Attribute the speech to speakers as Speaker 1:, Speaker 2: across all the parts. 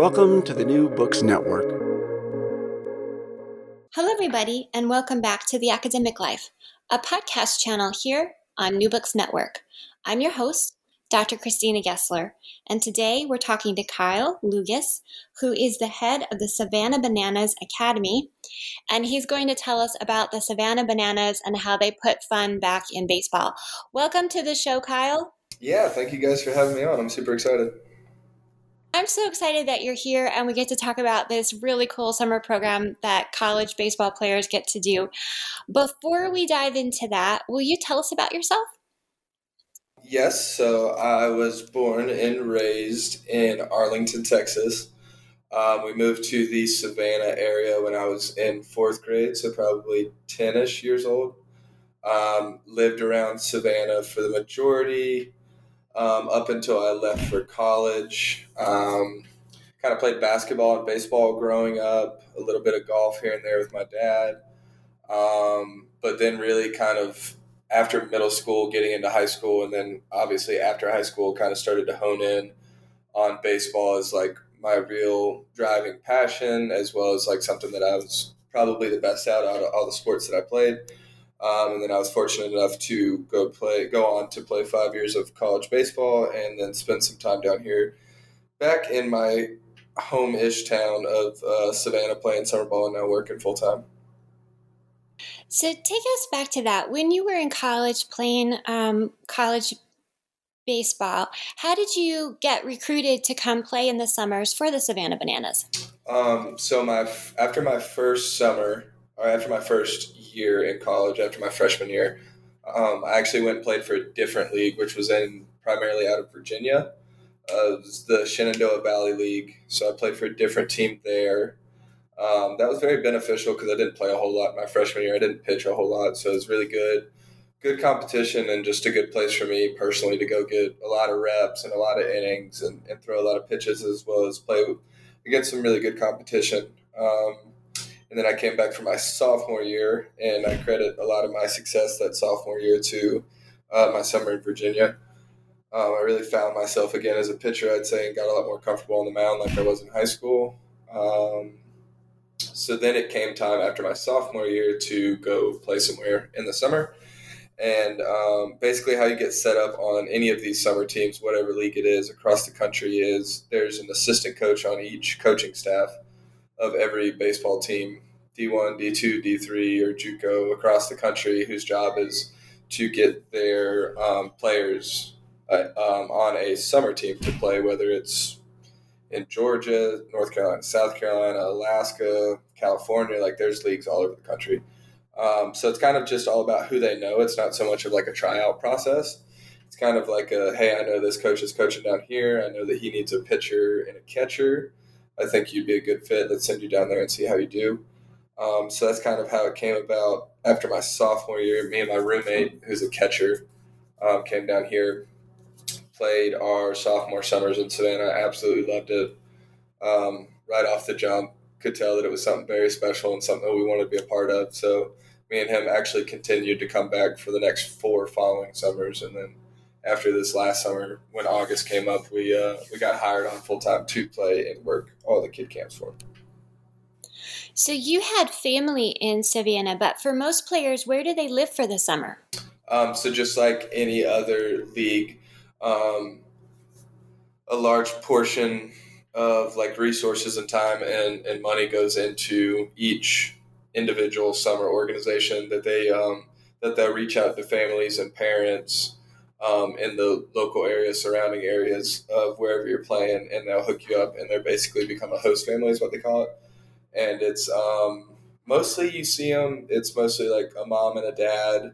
Speaker 1: Welcome to the New Books Network.
Speaker 2: Hello, everybody, and welcome back to The Academic Life, a podcast channel here on New Books Network. I'm your host, Dr. Christina Gessler, and today we're talking to Kyle Luigs, who is the head of the Savannah Bananas Academy, and he's going to tell us about the Savannah Bananas and how they put fun back in baseball. Welcome to the show, Kyle.
Speaker 3: Yeah, thank you guys for having me on. I'm super excited.
Speaker 2: I'm so excited that you're here and we get to talk about this really cool summer program that college baseball players get to do. Before we dive into that, will you tell us about yourself?
Speaker 3: Yes, so I was born and raised in Arlington, Texas. Um, we moved to the Savannah area when I was in fourth grade, so probably 10 ish years old. Um, lived around Savannah for the majority um, up until I left for college. Um, kind of played basketball and baseball growing up, a little bit of golf here and there with my dad. Um, but then, really, kind of after middle school, getting into high school, and then obviously after high school, kind of started to hone in on baseball as like my real driving passion, as well as like something that I was probably the best at out of all the sports that I played. Um, and then I was fortunate enough to go play, go on to play five years of college baseball, and then spend some time down here, back in my home-ish town of uh, Savannah, playing summer ball, and now working full time.
Speaker 2: So take us back to that. When you were in college playing um, college baseball, how did you get recruited to come play in the summers for the Savannah Bananas?
Speaker 3: Um, so my after my first summer, or after my first year in college, after my freshman year, um, I actually went and played for a different league, which was in primarily out of Virginia. Uh, it was the Shenandoah Valley League. So I played for a different team there. Um, that was very beneficial because I didn't play a whole lot my freshman year. I didn't pitch a whole lot, so it was really good, good competition, and just a good place for me personally to go get a lot of reps and a lot of innings and, and throw a lot of pitches as well as play against some really good competition. Um, and then I came back for my sophomore year, and I credit a lot of my success that sophomore year to uh, my summer in Virginia. Um, I really found myself again as a pitcher, I'd say, and got a lot more comfortable on the mound like I was in high school. Um, so then it came time after my sophomore year to go play somewhere in the summer. And um, basically, how you get set up on any of these summer teams, whatever league it is across the country, is there's an assistant coach on each coaching staff of every baseball team, D1, D2, D3, or JUCO across the country, whose job is to get their um, players uh, um, on a summer team to play, whether it's in Georgia, North Carolina, South Carolina, Alaska, California. Like there's leagues all over the country. Um, so it's kind of just all about who they know. It's not so much of like a tryout process. It's kind of like a hey, I know this coach is coaching down here. I know that he needs a pitcher and a catcher. I think you'd be a good fit. Let's send you down there and see how you do. Um, so that's kind of how it came about. After my sophomore year, me and my roommate, who's a catcher, um, came down here played our sophomore summers in Savannah. Absolutely loved it. Um, right off the jump, could tell that it was something very special and something that we wanted to be a part of. So me and him actually continued to come back for the next four following summers, and then after this last summer, when August came up, we uh, we got hired on full time to play and work all the kid camps for.
Speaker 2: So you had family in Savannah, but for most players, where do they live for the summer?
Speaker 3: Um, so just like any other league, um, a large portion of like resources and time and, and money goes into each individual summer organization that they um, that they'll reach out to families and parents um, in the local area, surrounding areas of wherever you're playing, and they'll hook you up, and they're basically become a host family, is what they call it. And it's um, mostly you see them. It's mostly like a mom and a dad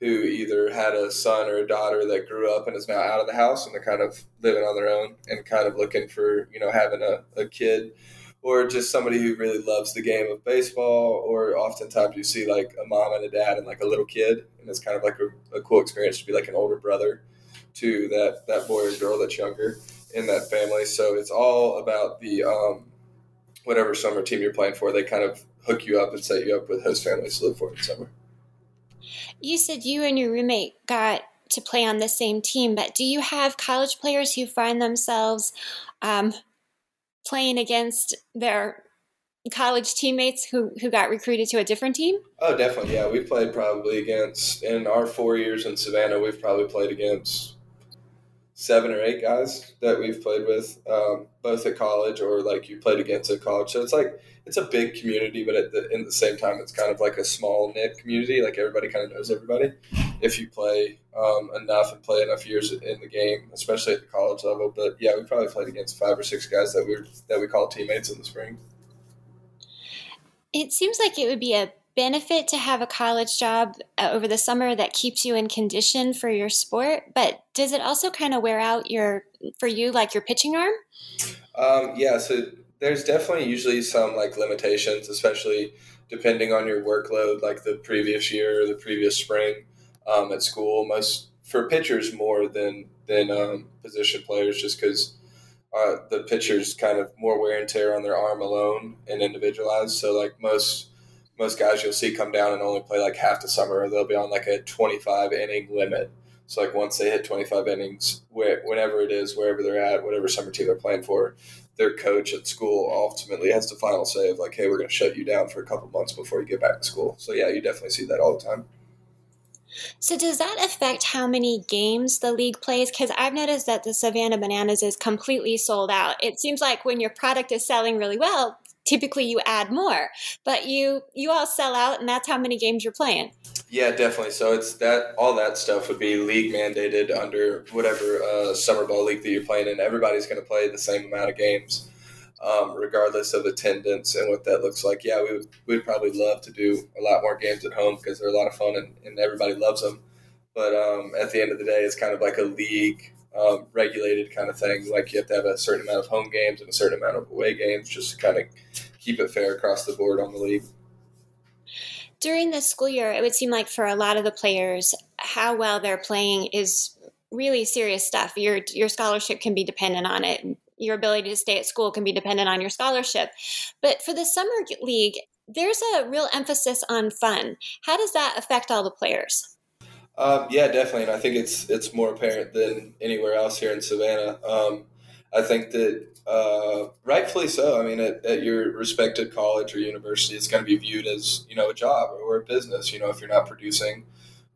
Speaker 3: who either had a son or a daughter that grew up and is now out of the house, and they're kind of living on their own and kind of looking for you know having a, a kid or just somebody who really loves the game of baseball, or oftentimes you see like a mom and a dad and like a little kid, and it's kind of like a, a cool experience to be like an older brother to that that boy or girl that's younger in that family. So it's all about the um, whatever summer team you're playing for. They kind of hook you up and set you up with host families to live for in summer.
Speaker 2: You said you and your roommate got to play on the same team, but do you have college players who find themselves um, playing against their college teammates who, who got recruited to a different team?
Speaker 3: Oh, definitely. Yeah, we've played probably against, in our four years in Savannah, we've probably played against seven or eight guys that we've played with, um, both at college or like you played against at college. So it's like, it's a big community, but at the, in the same time, it's kind of like a small knit community. Like everybody kind of knows everybody if you play um, enough and play enough years in the game, especially at the college level. But yeah, we probably played against five or six guys that we that we call teammates in the spring.
Speaker 2: It seems like it would be a benefit to have a college job uh, over the summer that keeps you in condition for your sport, but does it also kind of wear out your for you like your pitching arm?
Speaker 3: Um, yeah, so there's definitely usually some like limitations, especially depending on your workload, like the previous year or the previous spring um, at school. Most for pitchers more than than um, position players, just because uh, the pitchers kind of more wear and tear on their arm alone and individualized. So like most most guys you'll see come down and only play like half the summer. They'll be on like a 25 inning limit. So like once they hit 25 innings, whenever it is, wherever they're at, whatever summer team they're playing for, their coach at school ultimately has the final say of like, hey, we're going to shut you down for a couple months before you get back to school. So yeah, you definitely see that all the time.
Speaker 2: So does that affect how many games the league plays? Because I've noticed that the Savannah Bananas is completely sold out. It seems like when your product is selling really well, typically you add more, but you you all sell out, and that's how many games you're playing.
Speaker 3: Yeah, definitely. So it's that all that stuff would be league mandated under whatever uh, summer ball league that you're playing in. Everybody's going to play the same amount of games um, regardless of attendance and what that looks like. Yeah, we would we'd probably love to do a lot more games at home because they're a lot of fun and, and everybody loves them. But um, at the end of the day, it's kind of like a league um, regulated kind of thing. Like you have to have a certain amount of home games and a certain amount of away games just to kind of keep it fair across the board on the league.
Speaker 2: During the school year, it would seem like for a lot of the players, how well they're playing is really serious stuff. Your your scholarship can be dependent on it your ability to stay at school can be dependent on your scholarship. But for the summer league, there's a real emphasis on fun. How does that affect all the players?
Speaker 3: Um, yeah, definitely, and I think it's it's more apparent than anywhere else here in Savannah. Um, I think that uh, rightfully so. I mean, at, at, your respected college or university, it's going to be viewed as you know a job or a business. You know, if you're not producing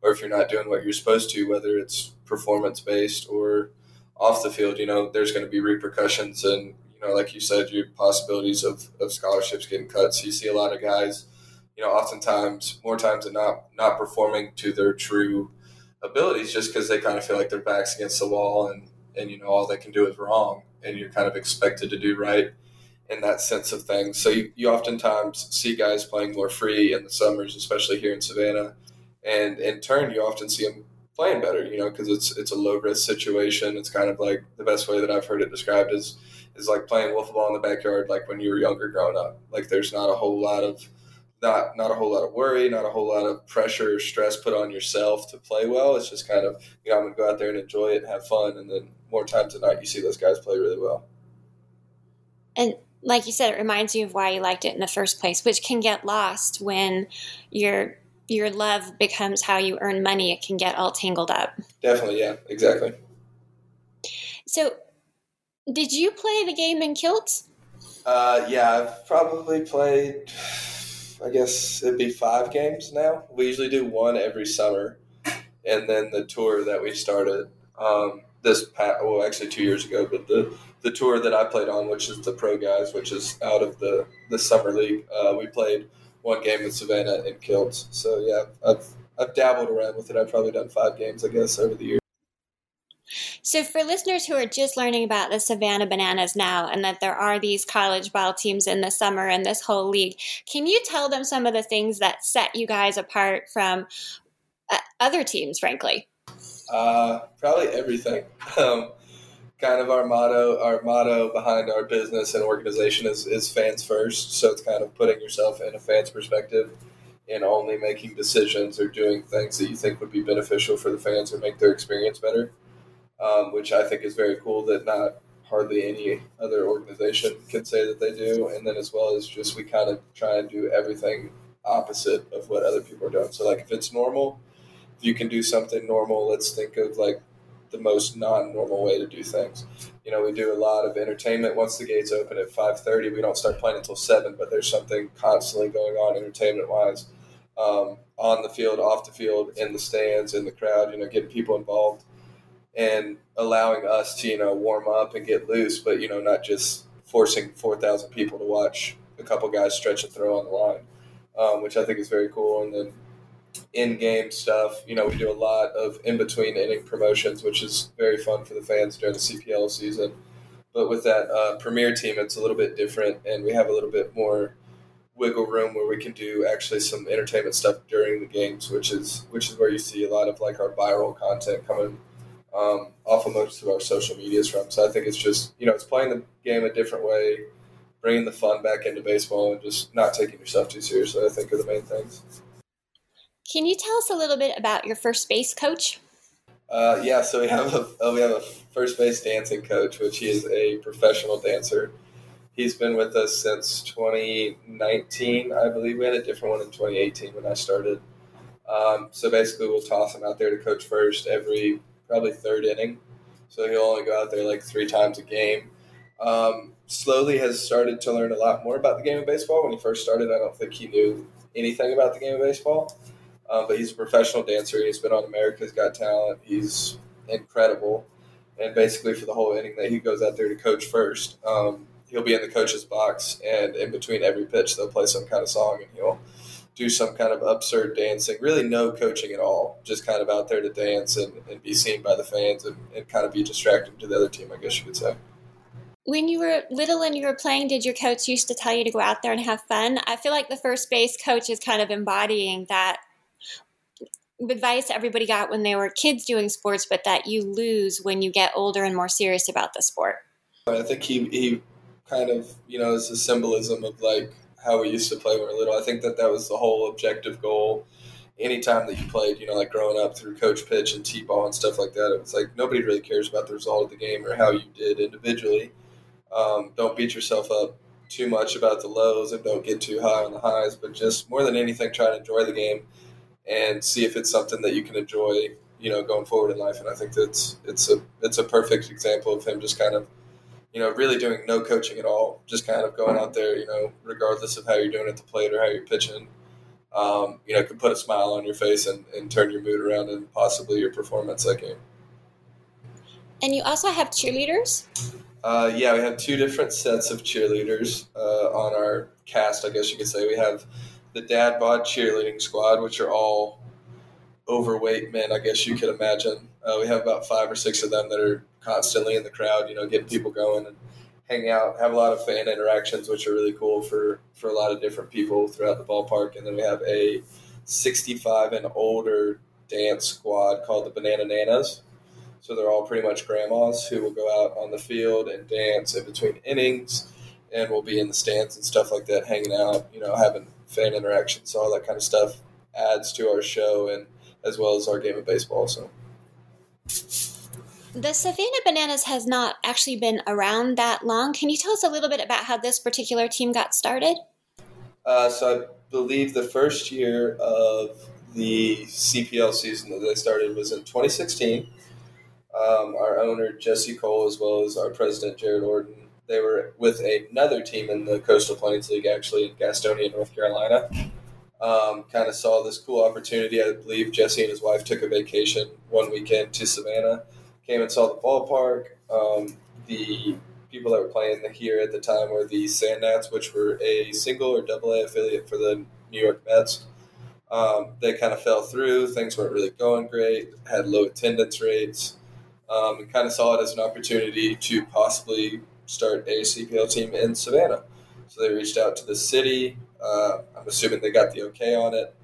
Speaker 3: or if you're not doing what you're supposed to, whether it's performance based or off the field, you know, there's going to be repercussions and, you know, like you said, your possibilities of, of scholarships getting cut. So you see a lot of guys, you know, oftentimes, more times than not, not performing to their true abilities just because they kind of feel like their back's against the wall and, and, you know, all they can do is wrong and you're kind of expected to do right in that sense of things. So you, you oftentimes see guys playing more free in the summers, especially here in Savannah. And in turn, you often see them playing better, you know, because it's it's a low risk situation. It's kind of like the best way that I've heard it described is is like playing wiffle ball in the backyard, like when you were younger growing up. Like there's not a whole lot of not not a whole lot of worry, not a whole lot of pressure or stress put on yourself to play well. It's just kind of you know I'm gonna go out there and enjoy it and have fun, and then more times than not you see those guys play really well.
Speaker 2: And like you said, it reminds you of why you liked it in the first place, which can get lost when your your love becomes how you earn money. It can get all tangled up.
Speaker 3: Definitely, yeah, exactly.
Speaker 2: So, did you play the game in kilts?
Speaker 3: Uh, yeah, I've probably played. I guess it'd be five games now. We usually do one every summer, and then the tour that we started um, this past, well, actually two years ago, but the the tour that I played on, which is the pro guys, which is out of the the summer league, uh, we played one game with Savannah and kilts. So yeah, I've I've dabbled around with it. I've probably done five games, I guess, over the years.
Speaker 2: So, for listeners who are just learning about the Savannah Bananas now and that there are these college ball teams in the summer and this whole league, can you tell them some of the things that set you guys apart from uh, other teams, frankly?
Speaker 3: Uh, probably everything. Um, kind of our motto, our motto behind our business and organization is, is fans first. So it's kind of putting yourself in a fan's perspective and only making decisions or doing things that you think would be beneficial for the fans or make their experience better um, which I think is very cool that not hardly any other organization can say that they do. And then as well as just we kind of try and do everything opposite of what other people are doing. So like if it's normal, if you can do something normal, let's think of like the most non-normal way to do things. You know, we do a lot of entertainment. Once the gates open at five thirty, we don't start playing until seven. But there's something constantly going on entertainment-wise, um, on the field, off the field, in the stands, in the crowd. You know, getting people involved and allowing us to you know warm up and get loose, but you know not just forcing four thousand people to watch a couple guys stretch and throw on the line, um, which I think is very cool. And then in game stuff, you know, we do a lot of in between inning promotions, which is very fun for the fans during the CPL season. But with that uh, premier team, it's a little bit different, and we have a little bit more wiggle room where we can do actually some entertainment stuff during the games, which is which is where you see a lot of like our viral content coming um, off of most of our social medias from. So I think it's just you know it's playing the game a different way, bringing the fun back into baseball, and just not taking yourself too seriously. I think are the main things.
Speaker 2: Can you tell us a little bit about your first base coach?
Speaker 3: Uh, yeah, so we have a uh, we have a first base dancing coach, which he is a professional dancer. He's been with us since 2019, I believe. We had a different one in 2018 when I started. Um, so basically, we'll toss him out there to coach first every probably third inning. So he'll only go out there like three times a game. Um, slowly has started to learn a lot more about the game of baseball. When he first started, I don't think he knew anything about the game of baseball. Um, but he's a professional dancer. He's been on America's Got Talent. He's incredible. And basically, for the whole inning that he goes out there to coach first, um, he'll be in the coach's box, and in between every pitch, they'll play some kind of song, and he'll do some kind of absurd dancing. Really, no coaching at all. Just kind of out there to dance and, and be seen by the fans and, and kind of be distracting to the other team, I guess you could say.
Speaker 2: When you were little and you were playing, did your coach used to tell you to go out there and have fun? I feel like the first base coach is kind of embodying that advice everybody got when they were kids doing sports, but that you lose when you get older and more serious about the sport.
Speaker 3: I think he, he kind of, you know, is a symbolism of like how we used to play when we were little. I think that that was the whole objective goal. Anytime that you played, you know, like growing up through coach pitch and t-ball and stuff like that, it was like nobody really cares about the result of the game or how you did individually. Um, don't beat yourself up too much about the lows and don't get too high on the highs, but just more than anything, try to enjoy the game and see if it's something that you can enjoy, you know, going forward in life. And I think that's it's a it's a perfect example of him just kind of you know, really doing no coaching at all, just kind of going out there, you know, regardless of how you're doing at the plate or how you're pitching, um, you know, can put a smile on your face and, and turn your mood around and possibly your performance that game.
Speaker 2: And you also have cheerleaders?
Speaker 3: Uh, yeah, we have two different sets of cheerleaders uh, on our cast, I guess you could say. We have the dad bod cheerleading squad, which are all overweight men, I guess you could imagine. Uh, we have about five or six of them that are constantly in the crowd, you know, getting people going and hang out, have a lot of fan interactions, which are really cool for, for a lot of different people throughout the ballpark. And then we have a 65 and older dance squad called the Banana Nanas. So they're all pretty much grandmas who will go out on the field and dance in between innings and will be in the stands and stuff like that, hanging out, you know, having fan interaction. So all that kind of stuff adds to our show and as well as our game of baseball. So.
Speaker 2: The Savannah Bananas has not actually been around that long. Can you tell us a little bit about how this particular team got started?
Speaker 3: Uh, so I believe the first year of the CPL season that they started was in 2016. Um, our owner Jesse Cole, as well as our president Jared Orton, they were with another team in the Coastal Plains League, actually in Gastonia, North Carolina. Um, kind of saw this cool opportunity. I believe Jesse and his wife took a vacation one weekend to Savannah came and saw the ballpark. Um, the people that were playing here at the time were the Sand Gnats, which were a single or double A affiliate for the New York Mets. Um, they kind of fell through. Things weren't really going great. Had low attendance rates. Um, and kind of saw it as an opportunity to possibly start a CPL team in Savannah. So they reached out to the city. Uh, I'm assuming they got the okay on it.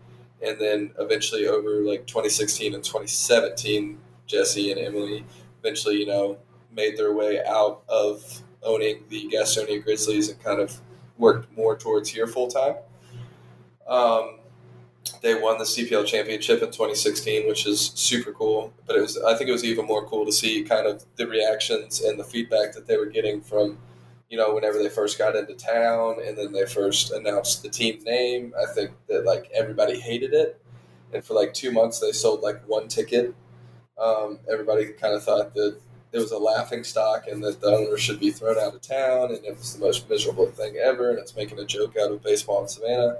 Speaker 3: And then eventually, over like 2016 and 2017, Jesse and Emily eventually, you know, made their way out of owning the Gastonia Grizzlies and kind of worked more towards here full time. Um, they won the CPL championship in 2016, which is super cool. But it was, I think, it was even more cool to see kind of the reactions and the feedback that they were getting from, you know, whenever they first got into town and then they first announced the team name. I think that like everybody hated it, and for like two months they sold like one ticket um, everybody kind of thought that it was a laughing stock and that the owner should be thrown out of town and it was the most miserable thing ever and it's making a joke out of baseball in Savannah.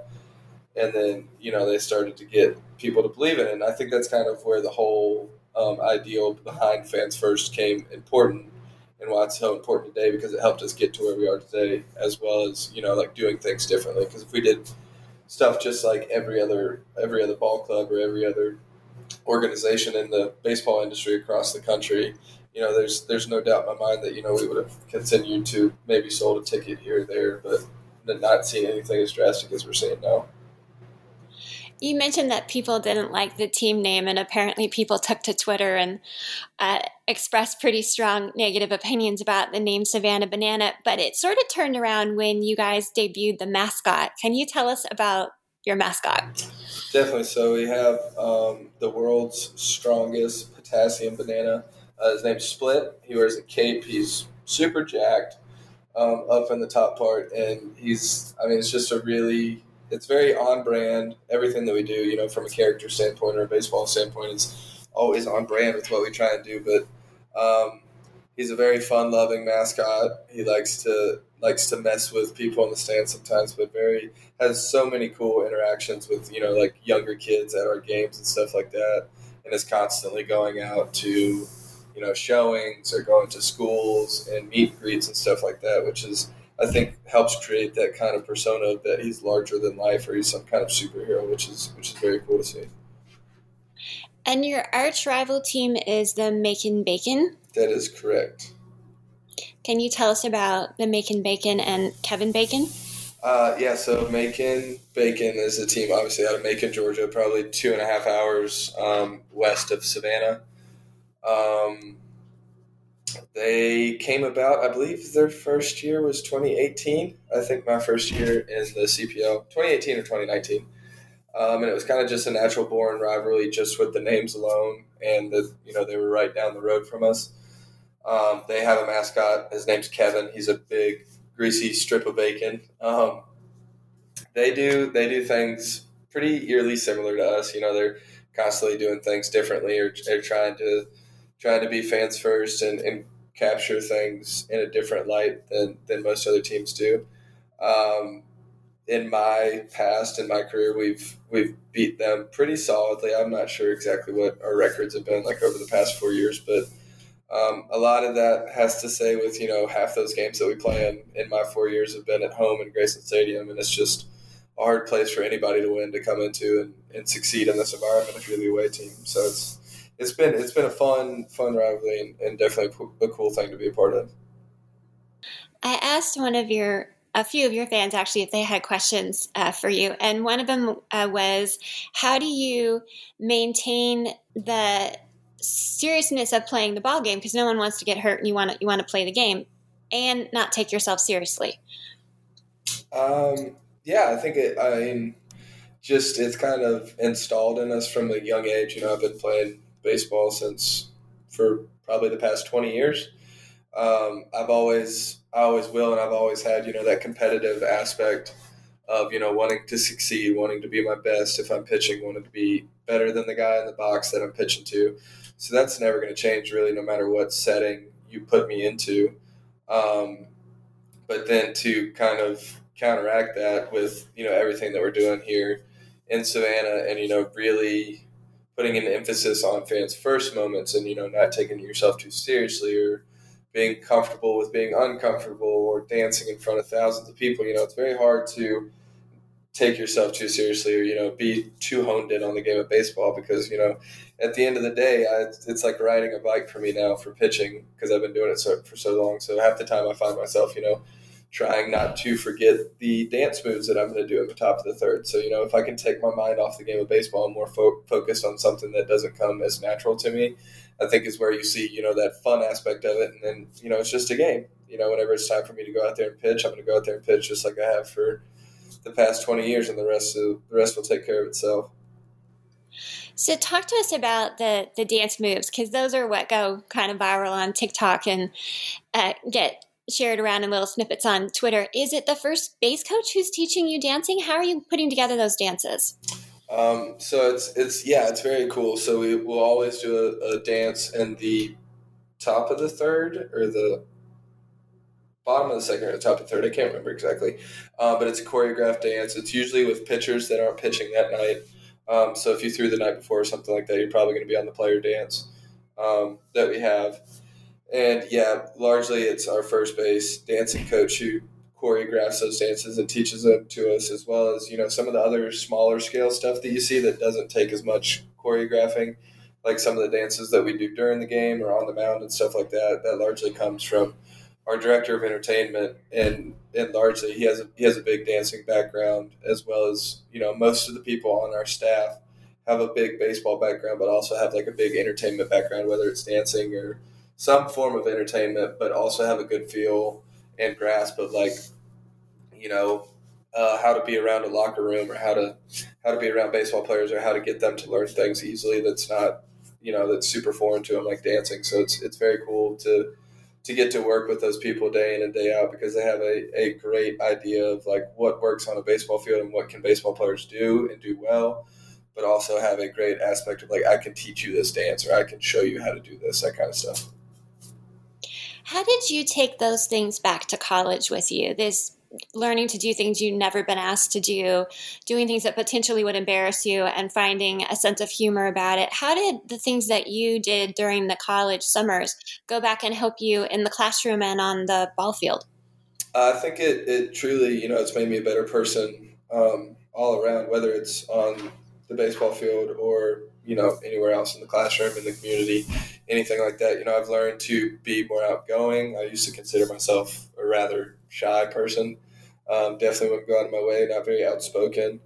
Speaker 3: And then, you know, they started to get people to believe in it. And I think that's kind of where the whole um, ideal behind Fans First came important and why it's so important today because it helped us get to where we are today as well as, you know, like doing things differently. Because if we did stuff just like every other every other ball club or every other organization in the baseball industry across the country, you know, there's there's no doubt in my mind that you know we would have continued to maybe sold a ticket here or there, but not seeing anything as drastic as we're seeing now.
Speaker 2: You mentioned that people didn't like the team name, and apparently people took to Twitter and uh, expressed pretty strong negative opinions about the name Savannah Banana. But it sort of turned around when you guys debuted the mascot. Can you tell us about your mascot?
Speaker 3: Definitely. So we have um, the world's strongest potassium banana. Uh, his name's Split. He wears a cape. He's super jacked um, up in the top part, and he's. I mean, it's just a really. It's very on brand. Everything that we do, you know, from a character standpoint or a baseball standpoint, is always on brand with what we try and do. But um, he's a very fun loving mascot. He likes to likes to mess with people in the stands sometimes, but very has so many cool interactions with you know like younger kids at our games and stuff like that, and is constantly going out to you know showings or going to schools and meet greets and stuff like that, which is I think helps create that kind of persona that he's larger than life or he's some kind of superhero, which is which is very cool to see.
Speaker 2: And your arch rival team is the Macon Bacon.
Speaker 3: That is correct.
Speaker 2: Can you tell us about the Macon Bacon and Kevin Bacon?
Speaker 3: Uh, yeah, so Macon Bacon is a team obviously out of Macon, Georgia, probably two and a half hours um, west of Savannah. Um, they came about, I believe their first year was 2018. I think my first year in the CPL, 2018 or 2019. Um, and it was kind of just a natural born rivalry just with the names alone and that, you know, they were right down the road from us. Um, they have a mascot. His name's Kevin. He's a big, greasy strip of bacon. Um, they do they do things pretty eerily similar to us. You know, they're constantly doing things differently, or they're trying to trying to be fans first and, and capture things in a different light than than most other teams do. Um, in my past, in my career, we've we've beat them pretty solidly. I'm not sure exactly what our records have been like over the past four years, but um, a lot of that has to say with you know half those games that we play in in my four years have been at home in Grayson Stadium, and it's just a hard place for anybody to win to come into and, and succeed in this environment if you're the away team. So it's it's been it's been a fun fun rivalry and, and definitely a cool thing to be a part of.
Speaker 2: I asked one of your a few of your fans actually if they had questions uh, for you, and one of them uh, was, "How do you maintain the seriousness of playing the ball game because no one wants to get hurt and you want to you want to play the game and not take yourself seriously
Speaker 3: um, yeah, I think it. I mean, just it's kind of installed in us from a young age. You know, I've been playing baseball since for probably the past twenty years. Um, I've always, I always will, and I've always had you know that competitive aspect of you know wanting to succeed, wanting to be my best. If I'm pitching, wanting to be better than the guy in the box that I'm pitching to. So that's never going to change, really, no matter what setting you put me into. Um, but then to kind of counteract that with you know everything that we're doing here in Savannah, and you know really putting an emphasis on fans' first moments, and you know not taking yourself too seriously or being comfortable with being uncomfortable or dancing in front of thousands of people. You know, it's very hard to take yourself too seriously or you know be too honed in on the game of baseball because you know at the end of the day I, it's like riding a bike for me now for pitching because i've been doing it so, for so long so half the time i find myself you know trying not to forget the dance moves that i'm going to do at the top of the third. So you know if i can take my mind off the game of baseball and more fo- focused on something that doesn't come as natural to me i think is where you see you know that fun aspect of it. And then you know it's just a game. You know whenever it's time for me to go out there and pitch i'm going to go out there and pitch just like i have for the past 20 years and the rest of, the rest will take care of itself.
Speaker 2: So talk to us about the the dance moves because those are what go kind of viral on TikTok and uh, get shared around in little snippets on Twitter. Is it the first base coach who's teaching you dancing? How are you putting together those dances?
Speaker 3: Um, so it's it's yeah, it's very cool. So we will always do a, a dance in the top of the third or the bottom of the second or the top of the third. I can't remember exactly, uh, but it's a choreographed dance. It's usually with pitchers that aren't pitching that night. Um, so if you threw the night before or something like that, you're probably going to be on the player dance um, that we have. And yeah, largely it's our first base dancing coach who choreographs those dances and teaches them to us, as well as you know some of the other smaller scale stuff that you see that doesn't take as much choreographing, like some of the dances that we do during the game or on the mound and stuff like that. That largely comes from our director of entertainment, and and largely he has a, he has a big dancing background as well as you know most of the people on our staff have a big baseball background, but also have like a big entertainment background, whether it's dancing or some form of entertainment, but also have a good feel and grasp of like you know uh, how to be around a locker room or how to how to be around baseball players or how to get them to learn things easily that's not you know that's super foreign to them like dancing. So it's it's very cool to to get to work with those people day in and day out because they have a, a great idea of like what works on a baseball field and what can baseball players do and do well but also have a great aspect of like i can teach you this dance or i can show you how to do this that kind of stuff
Speaker 2: how did you take those things back to college with you this learning to do things you've never been asked to do, doing things that potentially would embarrass you, and finding a sense of humor about it. How did the things that you did during the college summers go back and help you in the classroom and on the ball field?
Speaker 3: I think it, it truly, you know, it's made me a better person um, all around, whether it's on the baseball field or, you know, anywhere else in the classroom, in the community, anything like that. You know, I've learned to be more outgoing. I used to consider myself a rather shy person. Um, definitely wouldn't go out of my way, not very outspoken.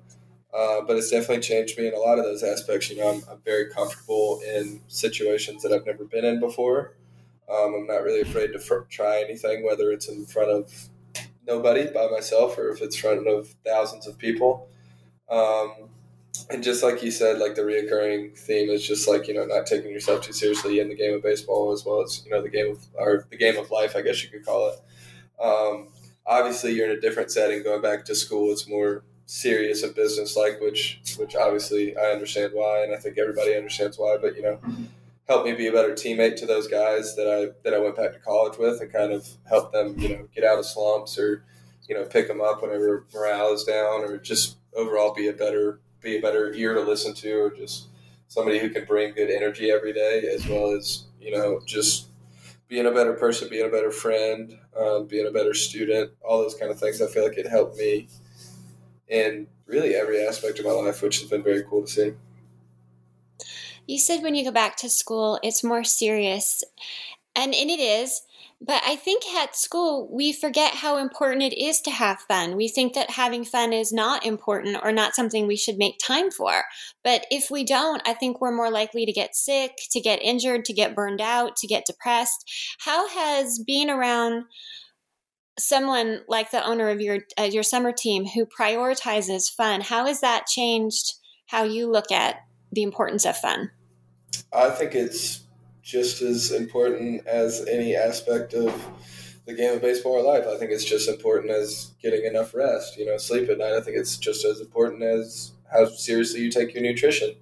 Speaker 3: Uh, but it's definitely changed me in a lot of those aspects. You know, I'm, I'm very comfortable in situations that I've never been in before. Um, I'm not really afraid to fr- try anything, whether it's in front of nobody by myself or if it's in front of thousands of people. Um, and just like you said, like the reoccurring theme is just like you know not taking yourself too seriously in the game of baseball as well as you know the game of or the game of life, I guess you could call it. Um, obviously you're in a different setting going back to school it's more serious and business like which which obviously i understand why and i think everybody understands why but you know help me be a better teammate to those guys that i that i went back to college with and kind of help them you know get out of slumps or you know pick them up whenever morale is down or just overall be a better be a better ear to listen to or just somebody who can bring good energy every day as well as you know just being a better person, being a better friend, um, being a better student, all those kind of things. I feel like it helped me in really every aspect of my life, which has been very cool to see.
Speaker 2: You said when you go back to school, it's more serious. And, and it is. But I think at school, we forget how important it is to have fun. We think that having fun is not important or not something we should make time for. But if we don't, I think we're more likely to get sick, to get injured, to get burned out, to get depressed. How has being around someone like the owner of your uh, your summer team who prioritizes fun, how has that changed how you look at the importance of fun?
Speaker 3: I think it's just as important as any aspect of the game of baseball or life. I think it's just important as getting enough rest, you know, sleep at night. I think it's just as important as how seriously you take your nutrition.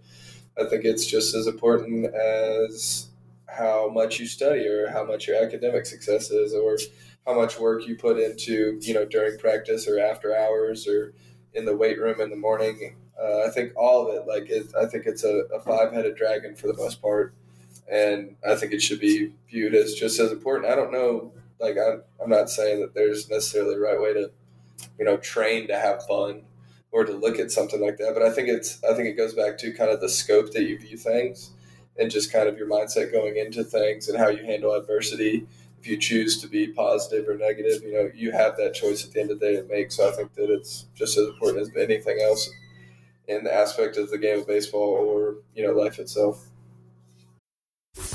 Speaker 3: I think it's just as important as how much you study or how much your academic success is or how much work you put into, you know, during practice or after hours or in the weight room in the morning. Uh, I think all of it, like, it, I think it's a, a five headed dragon for the most part. And I think it should be viewed as just as important. I don't know, like, I'm, I'm not saying that there's necessarily a right way to, you know, train to have fun or to look at something like that. But I think it's, I think it goes back to kind of the scope that you view things and just kind of your mindset going into things and how you handle adversity if you choose to be positive or negative, you know, you have that choice at the end of the day to make. So I think that it's just as important as anything else in the aspect of the game of baseball or, you know, life itself.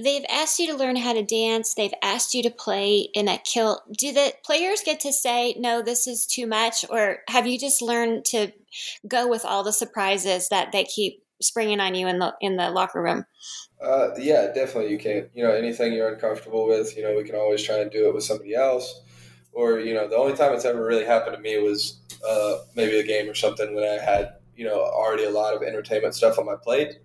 Speaker 2: They've asked you to learn how to dance. They've asked you to play in a kilt. Do the players get to say, no, this is too much? Or have you just learned to go with all the surprises that they keep springing on you in the, in the locker room?
Speaker 3: Uh, yeah, definitely you can. You know, anything you're uncomfortable with, you know, we can always try and do it with somebody else. Or, you know, the only time it's ever really happened to me was uh, maybe a game or something when I had, you know, already a lot of entertainment stuff on my plate.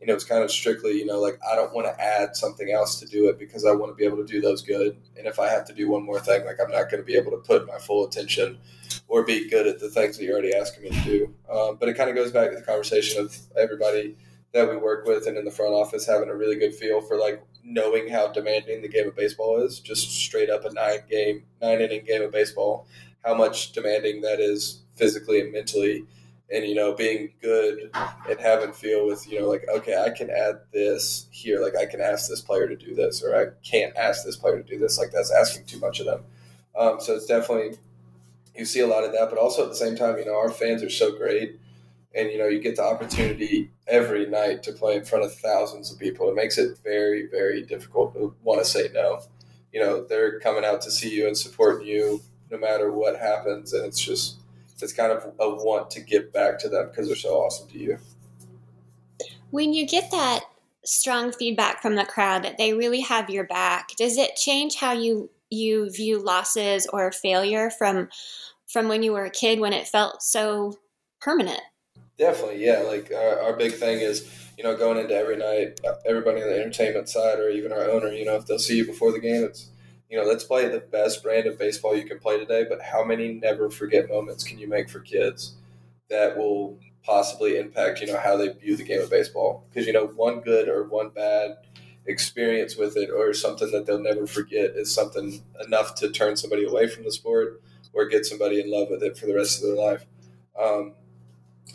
Speaker 3: You know, it's kind of strictly, you know, like I don't want to add something else to do it because I want to be able to do those good. And if I have to do one more thing, like I'm not going to be able to put my full attention or be good at the things that you're already asking me to do. Um, but it kind of goes back to the conversation of everybody – that we work with and in the front office having a really good feel for like knowing how demanding the game of baseball is just straight up a nine game nine inning game of baseball how much demanding that is physically and mentally and you know being good and having feel with you know like okay i can add this here like i can ask this player to do this or i can't ask this player to do this like that's asking too much of them um, so it's definitely you see a lot of that but also at the same time you know our fans are so great and you know you get the opportunity every night to play in front of thousands of people. It makes it very very difficult to want to say no. You know they're coming out to see you and supporting you no matter what happens, and it's just it's kind of a want to give back to them because they're so awesome to you.
Speaker 2: When you get that strong feedback from the crowd that they really have your back, does it change how you you view losses or failure from from when you were a kid when it felt so permanent?
Speaker 3: Definitely, yeah. Like our, our big thing is, you know, going into every night, everybody on the entertainment side or even our owner, you know, if they'll see you before the game, it's, you know, let's play the best brand of baseball you can play today. But how many never forget moments can you make for kids that will possibly impact, you know, how they view the game of baseball? Because you know, one good or one bad experience with it or something that they'll never forget is something enough to turn somebody away from the sport or get somebody in love with it for the rest of their life. Um,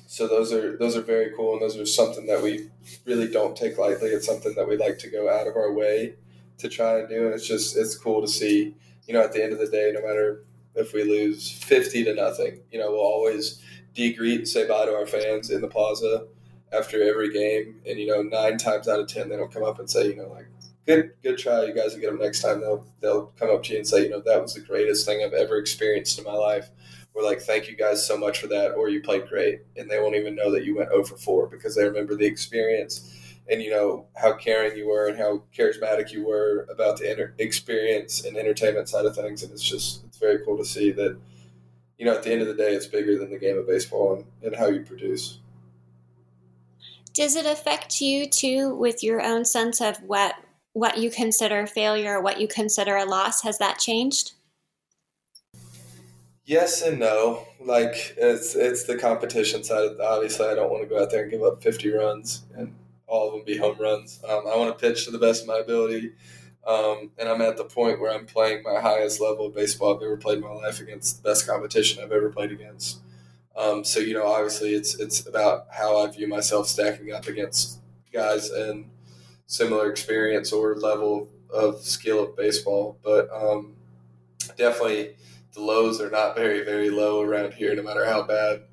Speaker 3: so those are those are very cool, and those are something that we really don't take lightly. It's something that we like to go out of our way to try and do, and it's just it's cool to see. You know, at the end of the day, no matter if we lose fifty to nothing, you know, we'll always degreet and say bye to our fans in the plaza after every game, and you know, nine times out of ten, they don't come up and say, you know, like good good try you guys will get them next time they'll they'll come up to you and say you know that was the greatest thing i've ever experienced in my life we're like, thank you guys so much for that, or you played great. And they won't even know that you went oh over 4 because they remember the experience and, you know, how caring you were and how charismatic you were about the inter- experience and entertainment side of things. And it's just, it's very cool to see that, you know, at the end of the day, it's bigger than the game of baseball and, and how you produce.
Speaker 2: Does it affect you too with your own sense of what what you consider failure, or what you consider a loss? Has that changed?
Speaker 3: Yes and no. Like it's it's the competition side. Obviously, I don't want to go out there and give up 50 runs and all of them be home runs. Um, I want to pitch to the best of my ability. Um, and I'm at the point where I'm playing my highest level of baseball I've ever played in my life against the best competition I've ever played against. Um, so you know, obviously, it's it's about how I view myself stacking up against guys and similar experience or level of skill of baseball. But um, definitely, the lows are not very very low around here, no matter how bad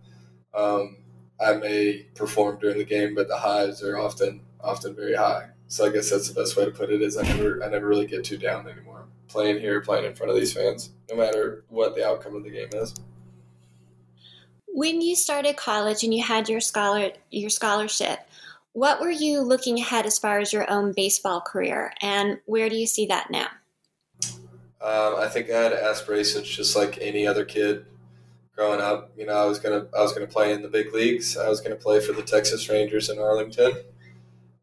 Speaker 3: um, I may perform during the game. But the highs are often often very high. So I guess that's the best way to put it. Is I never I never really get too down anymore playing here, playing in front of these fans, no matter what the outcome of the game is.
Speaker 2: When you started college and you had your scholar your scholarship, what were you looking ahead as far as your own baseball career, and where do you see that now?
Speaker 3: Um, I think I had aspirations just like any other kid growing up. You know, I was gonna I was gonna play in the big leagues. I was gonna play for the Texas Rangers in Arlington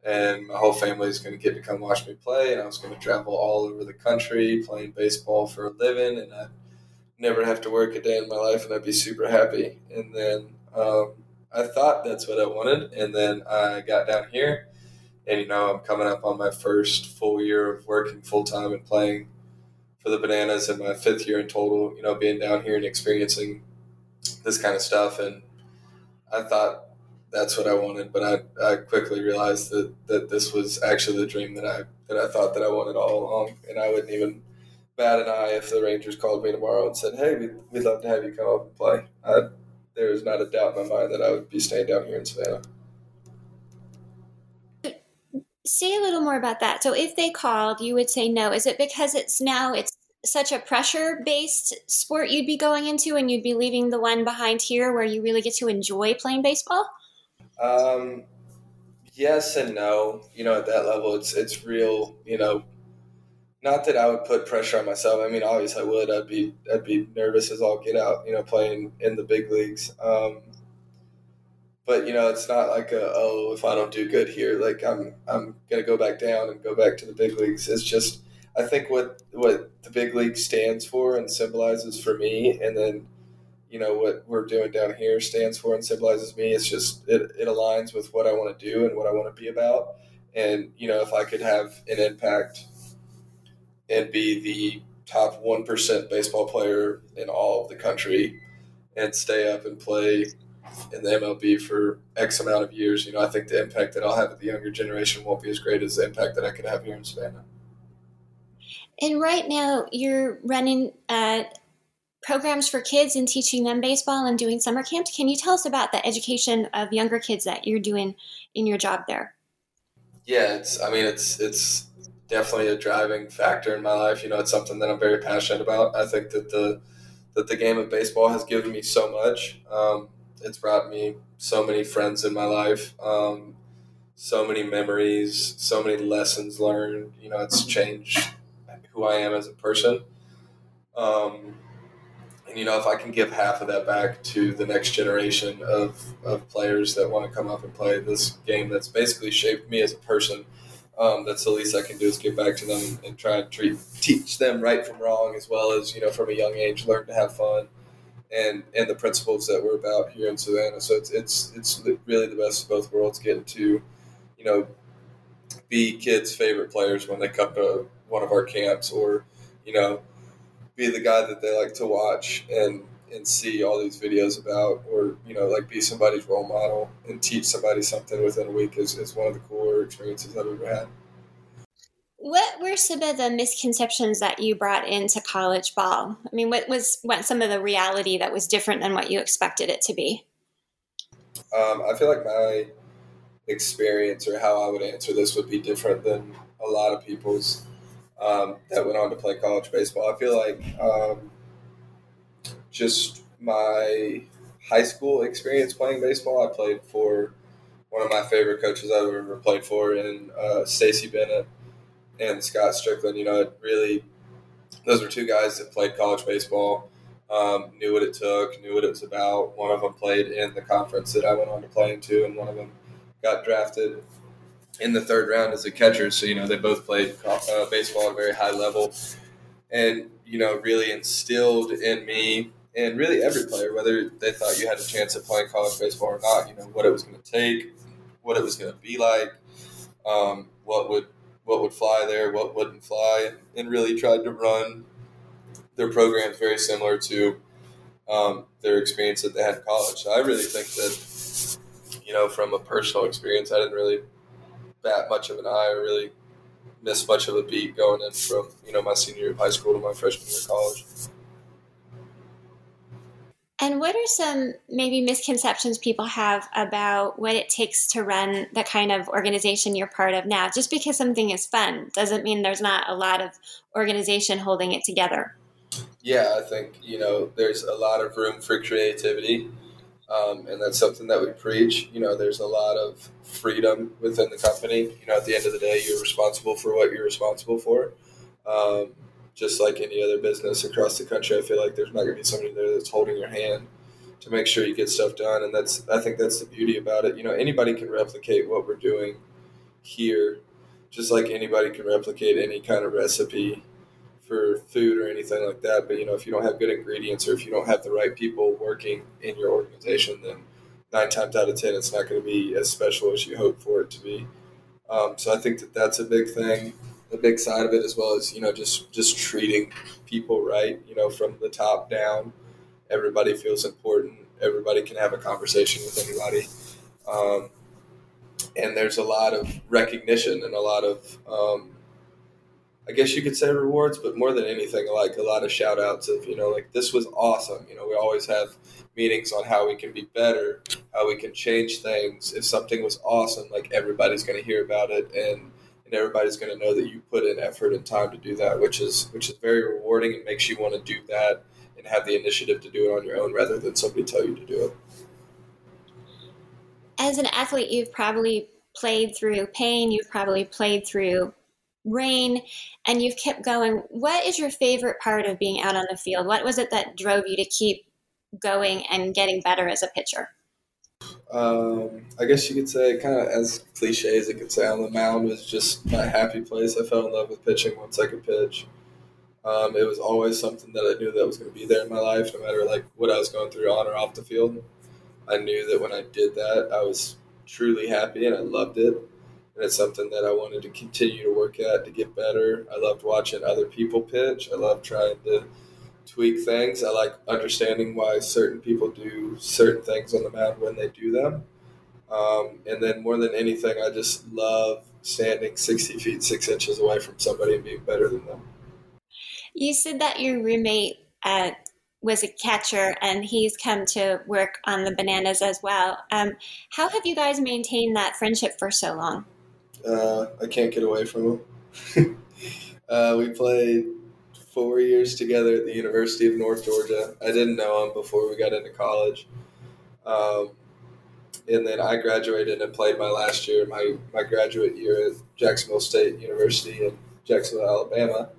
Speaker 3: and my whole family was to get to come watch me play. And I was to travel all over the country playing baseball for a living, and I'd never have to work a day in my life, and I'd be super happy. And then um, I thought that's what I wanted, and then I got down here, and you know I'm coming up on my first full year of working full time and playing for the Bananas, and my fifth year in total. You know, being down here and experiencing this kind of stuff, and I thought that's what I wanted. But I, I quickly realized that, that this was actually the dream that I that I thought that I wanted all along, and I wouldn't even bat an eye if the Rangers called me tomorrow and said, "Hey, we'd, we'd love to have you come up and play." I, there is not a doubt in my mind that I would be staying down here in Savannah.
Speaker 2: Say a little more about that. So, if they called, you would say no. Is it because it's now it's such a pressure based sport you'd be going into, and you'd be leaving the one behind here where you really get to enjoy playing baseball?
Speaker 3: Um, yes and no. You know, at that level, it's it's real. You know, not that I would put pressure on myself. I mean, obviously I would. I'd be I'd be nervous as all get out. You know, playing in the big leagues. Um, but you know, it's not like a oh, if I don't do good here, like I'm I'm gonna go back down and go back to the big leagues. It's just I think what what the big league stands for and symbolizes for me, and then you know what we're doing down here stands for and symbolizes me. It's just it, it aligns with what I want to do and what I want to be about. And you know, if I could have an impact and be the top one percent baseball player in all of the country and stay up and play in the MLB for X amount of years, you know, I think the impact that I'll have with the younger generation won't be as great as the impact that I could have here in Savannah.
Speaker 2: And right now, you're running at programs for kids and teaching them baseball and doing summer camps. Can you tell us about the education of younger kids that you're doing in your job there?
Speaker 3: Yeah, it's I mean it's it's definitely a driving factor in my life. You know, it's something that I'm very passionate about. I think that the that the game of baseball has given me so much. Um, it's brought me so many friends in my life, um, so many memories, so many lessons learned. You know, it's changed who I am as a person. Um, and you know, if I can give half of that back to the next generation of, of players that want to come up and play this game that's basically shaped me as a person, um, that's the least I can do is give back to them and try and treat, teach them right from wrong, as well as you know, from a young age, learn to have fun, and and the principles that we're about here in Savannah. So it's it's it's really the best of both worlds, getting to, you know, be kids' favorite players when they come to one of our camps, or you know be the guy that they like to watch and and see all these videos about or you know like be somebody's role model and teach somebody something within a week is, is one of the cooler experiences i've ever had.
Speaker 2: What were some of the misconceptions that you brought into college ball? I mean what was what some of the reality that was different than what you expected it to be?
Speaker 3: Um, i feel like my experience or how i would answer this would be different than a lot of people's um, that went on to play college baseball. I feel like um, just my high school experience playing baseball, I played for one of my favorite coaches I've ever played for, in uh, Stacy Bennett and Scott Strickland. You know, it really those were two guys that played college baseball. Um, knew what it took, knew what it was about. One of them played in the conference that I went on to play into, and one of them got drafted in the third round as a catcher. So, you know, they both played uh, baseball at a very high level and, you know, really instilled in me and really every player, whether they thought you had a chance at playing college baseball or not, you know, what it was going to take, what it was going to be like, um, what would what would fly there, what wouldn't fly, and really tried to run their programs very similar to um, their experience that they had in college. So I really think that, you know, from a personal experience, I didn't really bat much of an eye or really miss much of a beat going in from, you know, my senior year of high school to my freshman year of college.
Speaker 2: And what are some maybe misconceptions people have about what it takes to run the kind of organization you're part of now? Just because something is fun doesn't mean there's not a lot of organization holding it together.
Speaker 3: Yeah, I think, you know, there's a lot of room for creativity. Um, and that's something that we preach. You know, there's a lot of freedom within the company. You know, at the end of the day, you're responsible for what you're responsible for. Um, just like any other business across the country, I feel like there's not going to be somebody there that's holding your hand to make sure you get stuff done. And that's, I think that's the beauty about it. You know, anybody can replicate what we're doing here, just like anybody can replicate any kind of recipe for food or anything like that. But, you know, if you don't have good ingredients or if you don't have the right people working in your organization, then nine times out of 10, it's not going to be as special as you hope for it to be. Um, so I think that that's a big thing the big side of it as well as you know just just treating people right you know from the top down everybody feels important everybody can have a conversation with anybody um, and there's a lot of recognition and a lot of um, i guess you could say rewards but more than anything like a lot of shout outs of you know like this was awesome you know we always have meetings on how we can be better how we can change things if something was awesome like everybody's going to hear about it and and everybody's going to know that you put in effort and time to do that, which is which is very rewarding and makes you want to do that and have the initiative to do it on your own rather than somebody tell you to do it.
Speaker 2: As an athlete, you've probably played through pain, you've probably played through rain, and you've kept going. What is your favorite part of being out on the field? What was it that drove you to keep going and getting better as a pitcher?
Speaker 3: Um, I guess you could say, kind of as cliche as it could sound, the mound was just my happy place. I fell in love with pitching once I could pitch. Um, it was always something that I knew that was going to be there in my life, no matter like what I was going through on or off the field. I knew that when I did that, I was truly happy and I loved it. And it's something that I wanted to continue to work at to get better. I loved watching other people pitch. I loved trying to tweak things. I like understanding why certain people do certain things on the mound when they do them. Um, and then more than anything, I just love standing 60 feet, six inches away from somebody and being better than them.
Speaker 2: You said that your roommate uh, was a catcher and he's come to work on the bananas as well. Um, how have you guys maintained that friendship for so long?
Speaker 3: Uh, I can't get away from him. uh, we played four years together at the University of North Georgia. I didn't know him before we got into college. Um, and then I graduated and played my last year, my, my graduate year at Jacksonville State University in Jacksonville, Alabama.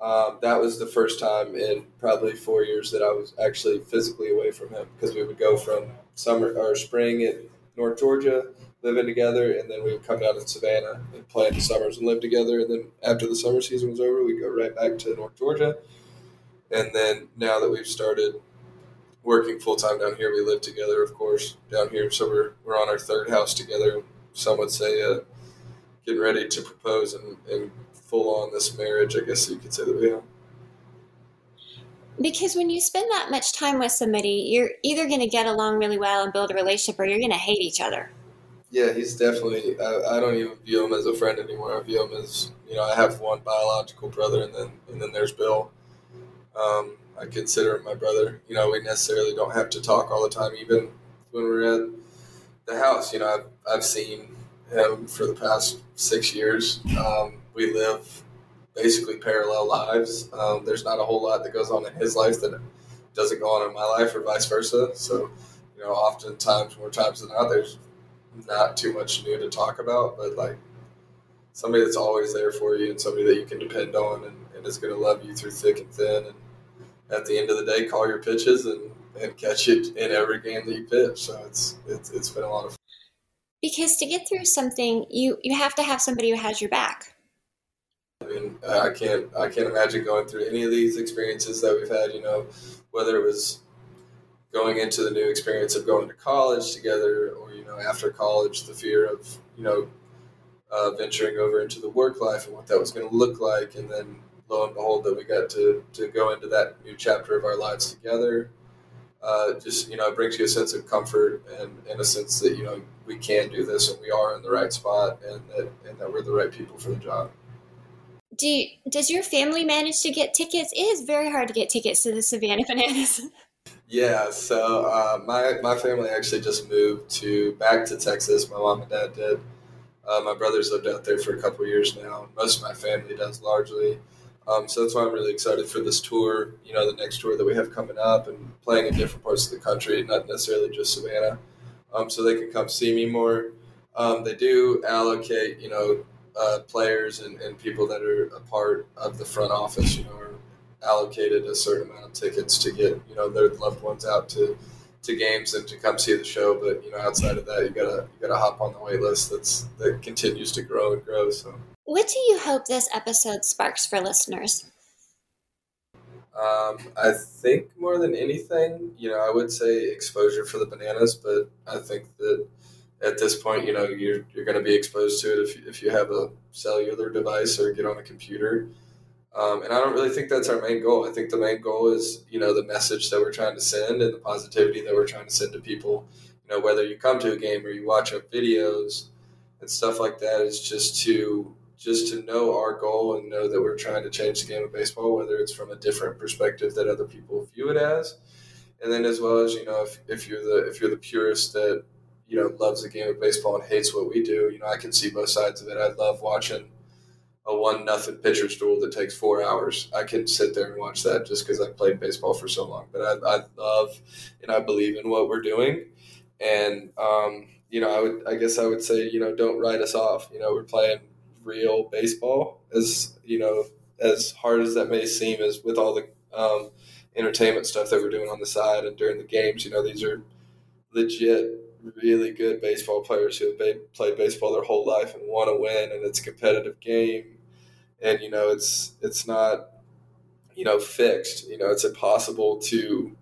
Speaker 3: Um, that was the first time in probably four years that I was actually physically away from him because we would go from summer or spring at North Georgia living together, and then we would come down in Savannah and play in the summers and live together. And then after the summer season was over, we'd go right back to North Georgia. And then now that we've started working full time down here, we live together, of course, down here. So we're, we're on our third house together. Some would say uh, getting ready to propose and, and full on this marriage, I guess you could say that we have.
Speaker 2: Because when you spend that much time with somebody, you're either going to get along really well and build a relationship, or you're going to hate each other.
Speaker 3: Yeah, he's definitely. I, I, don't even view him as a friend anymore. I view him as you know. I have one biological brother, and then and then there's Bill. Um, I consider him my brother. You know, we necessarily don't have to talk all the time, even when we're at the house. You know, I've I've seen him for the past six years. Um, we live basically parallel lives. Um, there's not a whole lot that goes on in his life that doesn't go on in my life, or vice versa. So, you know, oftentimes, more times than not, there's not too much new to talk about, but like somebody that's always there for you and somebody that you can depend on and, and is going to love you through thick and thin. And at the end of the day, call your pitches and, and catch it in every game that you pitch. So it's, it's, it's been a lot of fun.
Speaker 2: Because to get through something, you, you have to have somebody who has your back.
Speaker 3: I mean, I can't, I can't imagine going through any of these experiences that we've had, you know, whether it was going into the new experience of going to college together or you know after college the fear of you know uh, venturing over into the work life and what that was going to look like. And then lo and behold, that we got to, to go into that new chapter of our lives together. Uh, just, you know, it brings you a sense of comfort and, and a sense that, you know, we can do this and we are in the right spot and that, and that we're the right people for the job.
Speaker 2: Do you, does your family manage to get tickets? It is very hard to get tickets to the Savannah Bananas.
Speaker 3: Yeah, so uh, my my family actually just moved to back to Texas. My mom and dad did. Uh, my brother's lived out there for a couple years now. Most of my family does largely. Um, so that's why I'm really excited for this tour. You know, the next tour that we have coming up and playing in different parts of the country, not necessarily just Savannah. Um, so they can come see me more. Um, they do allocate, you know, uh, players and, and people that are a part of the front office, you know, allocated a certain amount of tickets to get you know their loved ones out to to games and to come see the show. But you know, outside of that, you gotta you gotta hop on the wait list. That's that continues to grow and grow. So,
Speaker 2: what do you hope this episode sparks for listeners?
Speaker 3: Um, I think more than anything, you know, I would say exposure for the bananas, but I think that at this point, you know, you're, you're going to be exposed to it if, if you have a cellular device or get on a computer. Um, and I don't really think that's our main goal. I think the main goal is, you know, the message that we're trying to send and the positivity that we're trying to send to people. You know, whether you come to a game or you watch our videos and stuff like that, is just to just to know our goal and know that we're trying to change the game of baseball, whether it's from a different perspective that other people view it as, and then as well as you know, if, if you're the if you're the purist that you know loves the game of baseball and hates what we do, you know, I can see both sides of it. I love watching a one nothing pitcher's duel that takes four hours. I can sit there and watch that just because I've played baseball for so long. But I, I love and I believe in what we're doing, and um, you know, I would I guess I would say you know don't write us off. You know, we're playing real baseball as you know as hard as that may seem as with all the um, entertainment stuff that we're doing on the side and during the games. You know, these are legit really good baseball players who have played baseball their whole life and want to win and it's a competitive game and you know it's it's not you know fixed. You know it's impossible to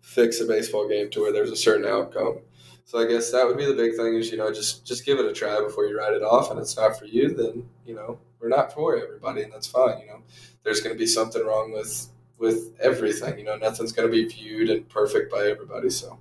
Speaker 3: fix a baseball game to where there's a certain outcome. So i guess that would be the big thing is you know just just give it a try before you write it off. And it's not for you then you know we're not for everybody and that's fine you know. There's going to be something wrong with with everything you know. Nothing's going to be viewed and perfect by everybody so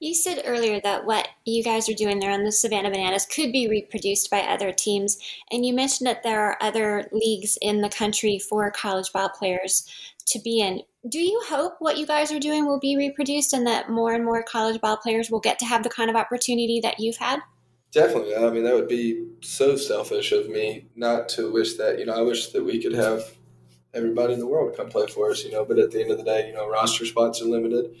Speaker 2: you said earlier that what you guys are doing there on the Savannah Bananas could be reproduced by other teams, and you mentioned that there are other leagues in the country for college ball players to be in. Do you hope what you guys are doing will be reproduced and that more and more college ball players will get to have the kind of opportunity that you've had?
Speaker 3: Definitely. I mean, that would be so selfish of me not to wish that. You know, I wish that we could have everybody in the world come play for us, you know, but at the end of the day, you know, roster spots are limited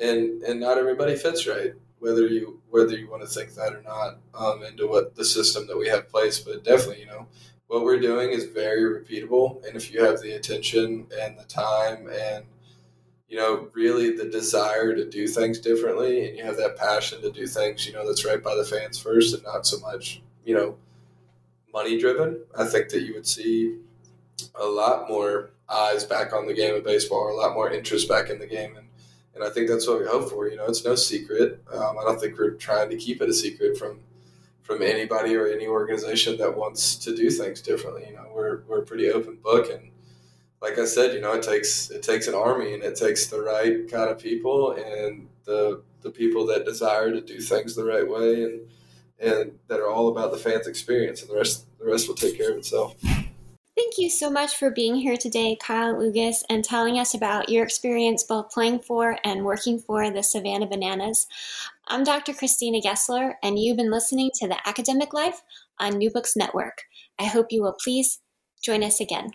Speaker 3: and and not everybody fits right whether you whether you want to think that or not um, into what the system that we have placed but definitely you know what we're doing is very repeatable and if you have the attention and the time and you know really the desire to do things differently and you have that passion to do things you know that's right by the fans first and not so much you know money driven i think that you would see a lot more eyes back on the game of baseball or a lot more interest back in the game and and I think that's what we hope for. You know, it's no secret. Um, I don't think we're trying to keep it a secret from from anybody or any organization that wants to do things differently. You know, we're we're a pretty open book, and like I said, you know, it takes it takes an army, and it takes the right kind of people, and the the people that desire to do things the right way, and and that are all about the fans' experience, and the rest the rest will take care of itself.
Speaker 2: Thank you so much for being here today, Kyle Luigs, and telling us about your experience both playing for and working for the Savannah Bananas. I'm Dr. Christina Gessler, and you've been listening to The Academic Life on New Books Network. I hope you will please join us again.